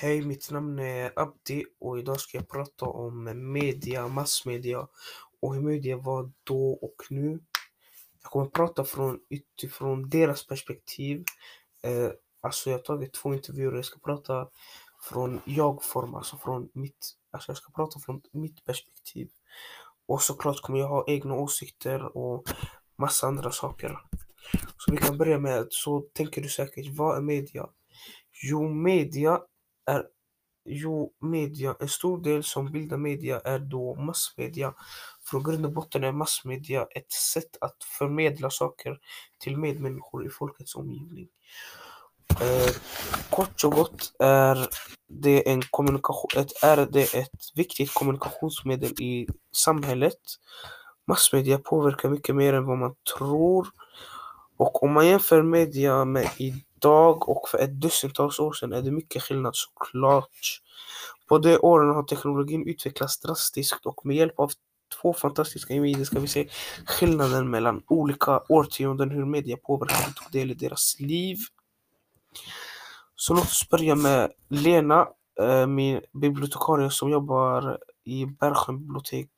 Hej, mitt namn är Abdi och idag ska jag prata om media, massmedia och hur media var då och nu. Jag kommer prata från, utifrån deras perspektiv. Eh, alltså jag har tagit två intervjuer och jag ska prata från jag-form, alltså från mitt, alltså jag ska prata från mitt perspektiv. Och såklart kommer jag ha egna åsikter och massa andra saker. Så vi kan börja med, så tänker du säkert, vad är media? Jo, media är Jo, media, en stor del som bildar media är då massmedia. Från grund och botten är massmedia ett sätt att förmedla saker till medmänniskor i folkets omgivning. Eh, kort och gott är det, en kommunikation, ett, är det ett viktigt kommunikationsmedel i samhället. Massmedia påverkar mycket mer än vad man tror. Och om man jämför media med idag och för ett dussintals år sedan är det mycket skillnad såklart. På de åren har teknologin utvecklats drastiskt och med hjälp av två fantastiska individer ska vi se skillnaden mellan olika årtionden, hur media påverkar och tog del i deras liv. Så låt oss börja med Lena, eh, min bibliotekarie som jobbar i Bergsjön bibliotek,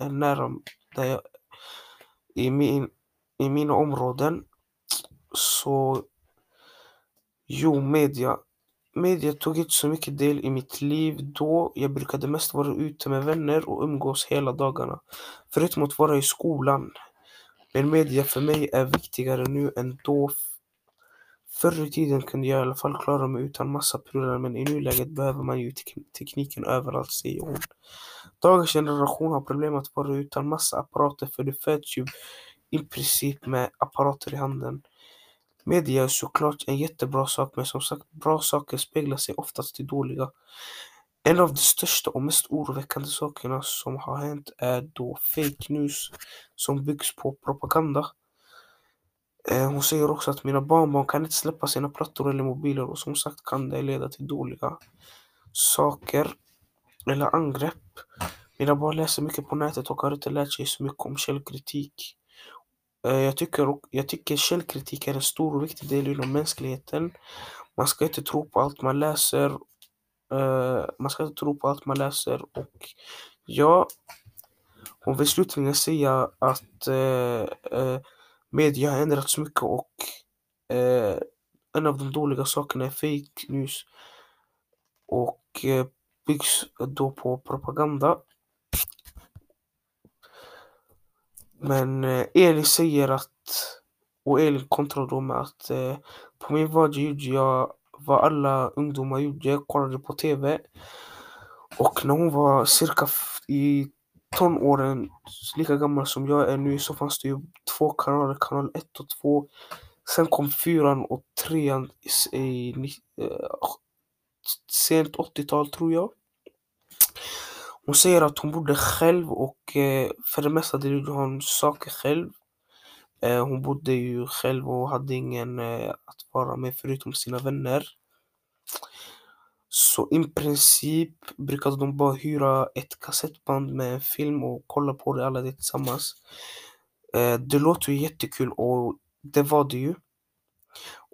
eh, nära där jag, i, min, i mina områden. Så jo, media. Media tog inte så mycket del i mitt liv då. Jag brukade mest vara ute med vänner och umgås hela dagarna. Förutom att vara i skolan. Men media för mig är viktigare nu än då. Förr i tiden kunde jag i alla fall klara mig utan massa prylar men i nuläget behöver man ju tekniken överallt, säger hon. Dagens generation har problem att vara utan massa apparater för det föds ju i princip med apparater i handen. Media är såklart en jättebra sak men som sagt, bra saker speglar sig oftast i dåliga. En av de största och mest oroväckande sakerna som har hänt är då fake news som byggs på propaganda. Eh, hon säger också att mina barnbarn kan inte släppa sina plattor eller mobiler och som sagt kan det leda till dåliga saker eller angrepp. Mina barn läser mycket på nätet och har inte lärt sig så mycket om källkritik. Eh, jag tycker, jag tycker källkritik är en stor och viktig del inom mänskligheten. Man ska inte tro på allt man läser. Uh, man ska inte tro på allt man läser och ja, hon vill slutligen säga att uh, uh, media har ändrats mycket och en av de dåliga sakerna är fake news och byggs då på propaganda. Men eh, Elin säger att, och Elin kontrar då med att eh, på min vadje gjorde jag vad alla ungdomar gjorde, kollade på TV. Och när hon var cirka i tonåren, lika gammal som jag är nu, så fanns det ju två kanaler, kanal 1 och 2. Sen kom fyran och trean i, i eh, sent 80-tal tror jag. Hon säger att hon bodde själv och eh, för det mesta gjorde hon saker själv. Eh, hon bodde ju själv och hade ingen eh, att vara med förutom sina vänner. Så i princip brukade de bara hyra ett kassettband med en film och kolla på det alla det tillsammans. Det låter ju jättekul och det var det ju.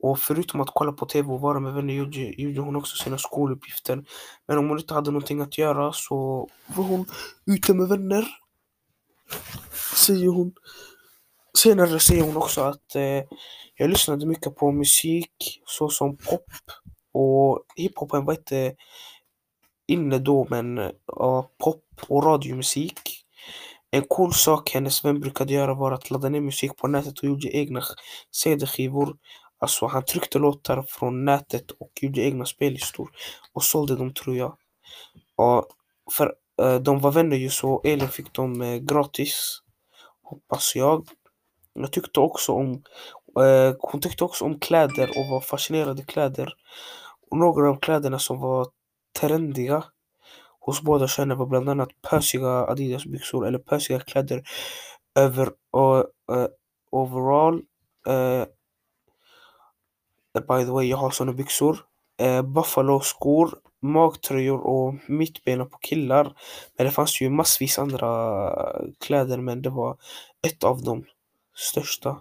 Och förutom att kolla på TV och vara med vänner gjorde, gjorde hon också sina skoluppgifter. Men om hon inte hade någonting att göra så var hon ute med vänner. Säger hon. Senare säger hon också att eh, jag lyssnade mycket på musik såsom pop och hiphopen var inte inne då men uh, pop och radiomusik. En cool sak hennes vän brukade göra var att ladda ner musik på nätet och gjorde egna CD-skivor Alltså han tryckte låtar från nätet och gjorde egna spellistor och sålde dem tror jag. Och för uh, de var vänner ju så Elin fick dem uh, gratis. Hoppas jag. Jag tyckte också om uh, Hon tyckte också om kläder och var fascinerad i kläder. Och några av kläderna som var trendiga hos båda könen var bland annat pösiga Adidas byxor eller pösiga kläder över och, overall by the way, jag har såna byxor. Eh, Buffalo-skor, magtröjor och mittbena på killar. Men det fanns ju massvis andra kläder men det var ett av de största.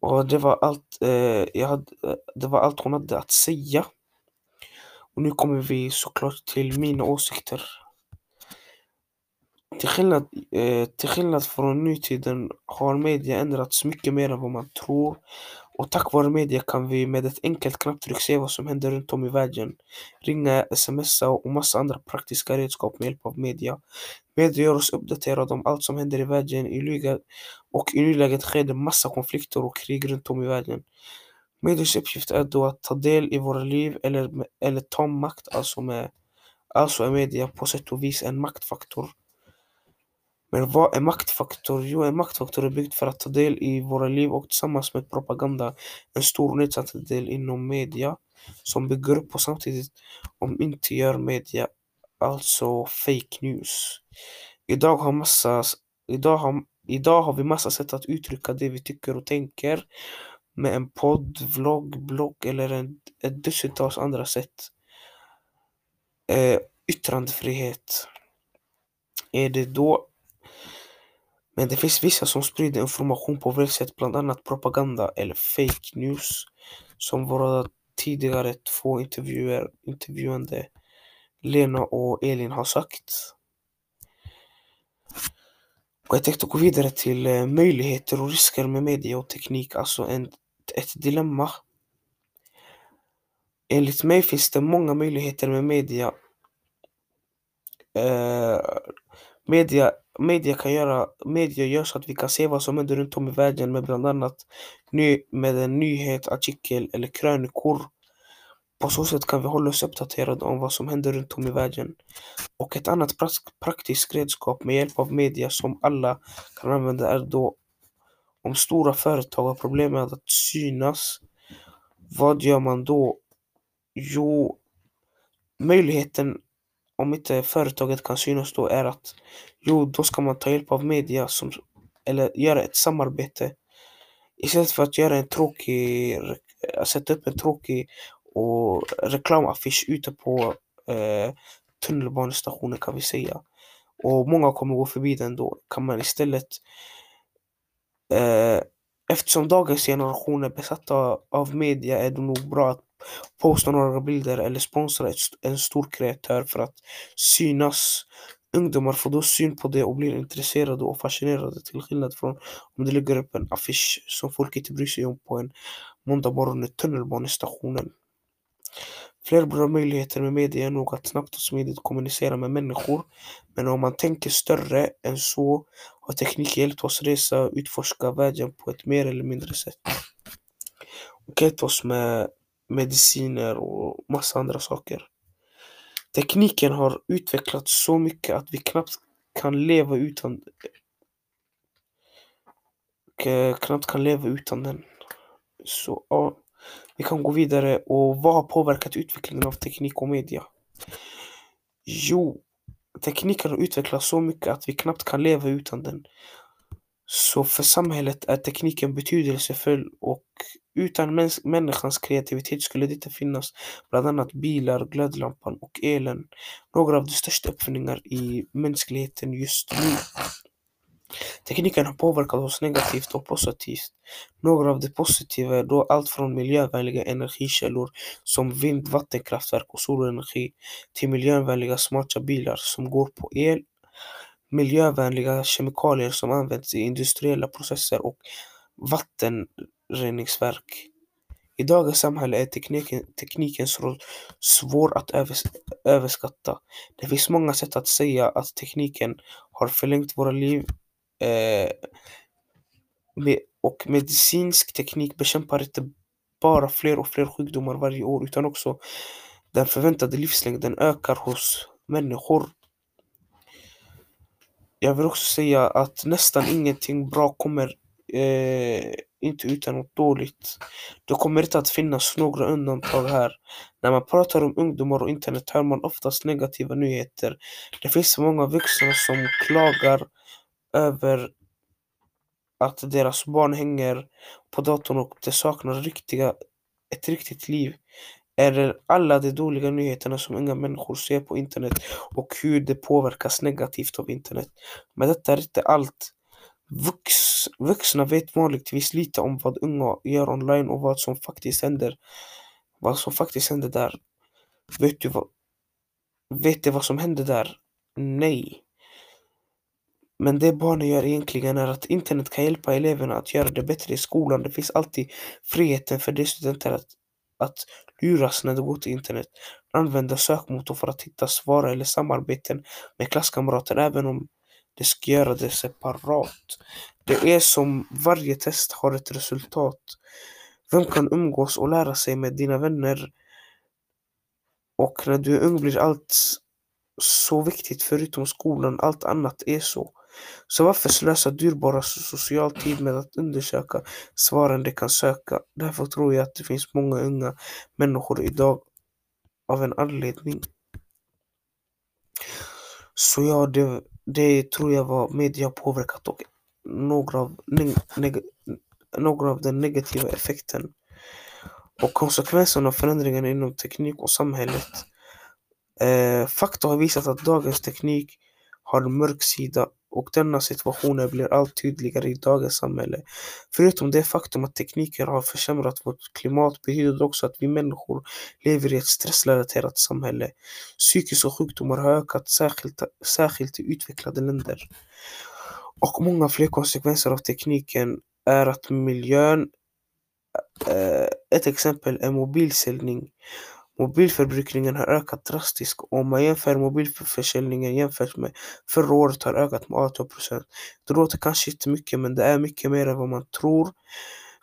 Och det var allt, eh, jag hade, eh, det var allt hon hade att säga. Och nu kommer vi såklart till mina åsikter. Till skillnad, eh, till skillnad från nutiden har media ändrats mycket mer än vad man tror. Och tack vare media kan vi med ett enkelt knapptryck se vad som händer runt om i världen. Ringa, smsa och massa andra praktiska redskap med hjälp av media. Media gör oss uppdaterade om allt som händer i världen i lyga, och i nuläget sker det massa konflikter och krig runt om i världen. Medias uppgift är då att ta del i våra liv eller, eller ta makt, alltså, med, alltså är media på sätt och vis en maktfaktor. Men vad är maktfaktor? Jo, en maktfaktor är byggd för att ta del i våra liv och tillsammans med propaganda en stor och nedsatt del inom media som bygger upp och samtidigt om inte gör media, alltså fake news. Idag har, massa, idag, har, idag har vi massa sätt att uttrycka det vi tycker och tänker med en podd, vlogg, blogg eller en, ett dussintals andra sätt. Eh, yttrandefrihet. Är det då men det finns vissa som sprider information på fel sätt, bland annat propaganda eller fake news. Som våra tidigare två intervjuer, intervjuande Lena och Elin har sagt. Och jag tänkte gå vidare till eh, möjligheter och risker med media och teknik, alltså en, ett dilemma. Enligt mig finns det många möjligheter med media. Eh, media media kan göra, media gör så att vi kan se vad som händer runt om i världen med bland annat ny, med en nyhet, artikel eller krönikor. På så sätt kan vi hålla oss uppdaterade om vad som händer runt om i världen. Och ett annat praktiskt redskap med hjälp av media som alla kan använda är då om stora företag har problem med att synas. Vad gör man då? Jo, möjligheten om inte företaget kan synas då är att jo, då ska man ta hjälp av media som, eller göra ett samarbete. Istället för att göra en tråkig, sätta upp en tråkig och reklamaffisch ute på eh, tunnelbanestationen kan vi säga. Och många kommer gå förbi den då. Kan man istället eh, Eftersom dagens generation är besatta av media är det nog bra att posta några bilder eller sponsra en stor kreatör för att synas. Ungdomar får då syn på det och blir intresserade och fascinerade till skillnad från om det ligger upp en affisch som folk inte bryr sig om på en måndag morgon i tunnelbanestationen. Fler bra möjligheter med media är nog att snabbt och smidigt kommunicera med människor. Men om man tänker större än så har teknik hjälpt oss resa och utforska världen på ett mer eller mindre sätt. Och hjälpt oss med mediciner och massa andra saker. Tekniken har utvecklats så mycket att vi knappt kan leva utan eh, knappt kan leva utan den. Så ja, vi kan gå vidare och vad har påverkat utvecklingen av teknik och media? Jo, tekniken har utvecklats så mycket att vi knappt kan leva utan den. Så för samhället är tekniken betydelsefull och utan människans kreativitet skulle det inte finnas bland annat bilar, glödlampan och elen. Några av de största uppfinningar i mänskligheten just nu. Tekniken har påverkat oss negativt och positivt. Några av de positiva är då allt från miljövänliga energikällor som vind, vattenkraftverk och solenergi till miljövänliga smarta bilar som går på el, miljövänliga kemikalier som används i industriella processer och vattenreningsverk. I dagens samhälle är tekniken, teknikens roll svår att övers överskatta. Det finns många sätt att säga att tekniken har förlängt våra liv eh, och medicinsk teknik bekämpar inte bara fler och fler sjukdomar varje år utan också den förväntade livslängden ökar hos människor. Jag vill också säga att nästan ingenting bra kommer eh, inte utan något dåligt. Det kommer inte att finnas några undantag här. När man pratar om ungdomar och internet hör man oftast negativa nyheter. Det finns många vuxna som klagar över att deras barn hänger på datorn och de saknar riktiga, ett riktigt liv är det alla de dåliga nyheterna som unga människor ser på internet och hur det påverkas negativt av internet. Men detta är inte allt. Vux, vuxna vet vanligtvis lite om vad unga gör online och vad som faktiskt händer. Vad som faktiskt händer där. Vet du vad, vet du vad som händer där? Nej. Men det barnen gör egentligen är att internet kan hjälpa eleverna att göra det bättre i skolan. Det finns alltid friheten för de studenter att, att luras när de går till internet. Använda sökmotor för att hitta svar eller samarbeten med klasskamrater även om de ska göra det separat. Det är som varje test har ett resultat. Vem kan umgås och lära sig med dina vänner? Och när du är ung blir allt så viktigt förutom skolan, allt annat är så. Så varför slösa dyrbar social tid med att undersöka svaren de kan söka? Därför tror jag att det finns många unga människor idag av en anledning. Så ja, det, det tror jag var media påverkat och några av, neg några av den negativa effekten och konsekvenserna av förändringarna inom teknik och samhället. Eh, fakta har visat att dagens teknik har en mörk sida och denna situationer blir allt tydligare i dagens samhälle. Förutom det faktum att tekniken har försämrat vårt klimat betyder det också att vi människor lever i ett stressrelaterat samhälle. Psykiska sjukdomar har ökat, särskilt, särskilt i utvecklade länder. Och många fler konsekvenser av tekniken är att miljön eh, ett exempel är mobilsäljning. Mobilförbrukningen har ökat drastiskt och om man jämför mobilförsäljningen jämfört med förra året har ökat med 18%. Det låter kanske inte mycket men det är mycket mer än vad man tror.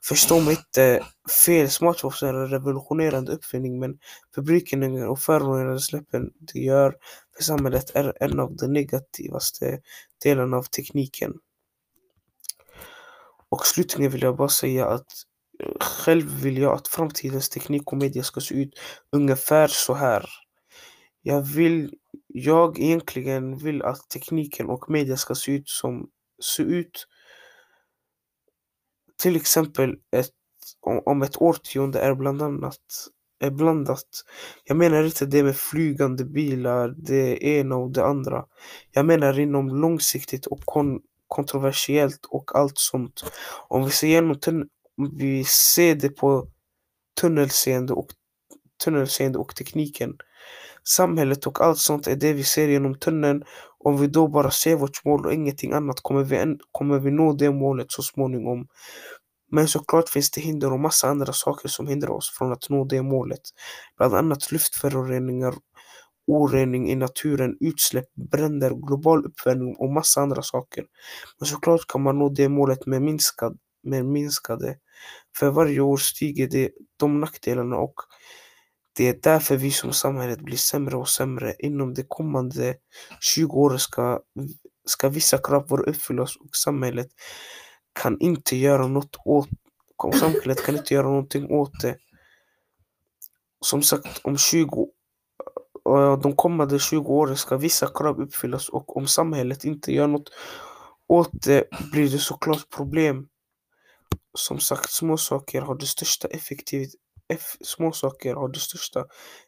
Förstå mig inte fel, smartphones är en revolutionerande uppfinning men förbrukningen och förorenade släppen det gör för samhället är en av de negativaste delarna av tekniken. Och slutligen vill jag bara säga att själv vill jag att framtidens teknik och media ska se ut ungefär så här. Jag vill, jag egentligen vill att tekniken och media ska se ut som, se ut till exempel ett, om ett årtionde är bland annat är blandat. Jag menar inte det med flygande bilar, det ena och det andra. Jag menar inom långsiktigt och kon kontroversiellt och allt sånt. Om vi ser igenom vi ser det på tunnelseende och, tunnelseende och tekniken. Samhället och allt sånt är det vi ser genom tunneln. Om vi då bara ser vårt mål och ingenting annat kommer vi, kommer vi nå det målet så småningom. Men såklart finns det hinder och massa andra saker som hindrar oss från att nå det målet. Bland annat luftföroreningar, orening i naturen, utsläpp, bränder, global uppvärmning och massa andra saker. Men såklart kan man nå det målet med, minskad, men minskade för varje år stiger det, de nackdelarna och det är därför vi som samhället blir sämre och sämre. Inom de kommande 20 åren ska, ska vissa krav vara uppfyllas och samhället kan inte göra något åt samhället kan inte göra någonting åt det. Som sagt, om 20 de kommande 20 åren ska vissa krav uppfyllas och om samhället inte gör något åt det blir det såklart problem. Som sagt, små saker har det största effektivet eff, små saker har det största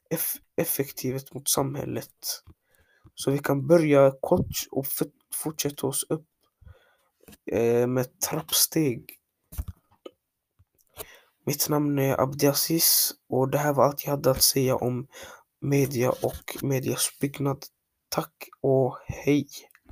eff, effektivet mot samhället. Så vi kan börja kort och fortsätta oss upp eh, med trappsteg. Mitt namn är Abdiaziz och det här var allt jag hade att säga om media och medias byggnad. Tack och hej!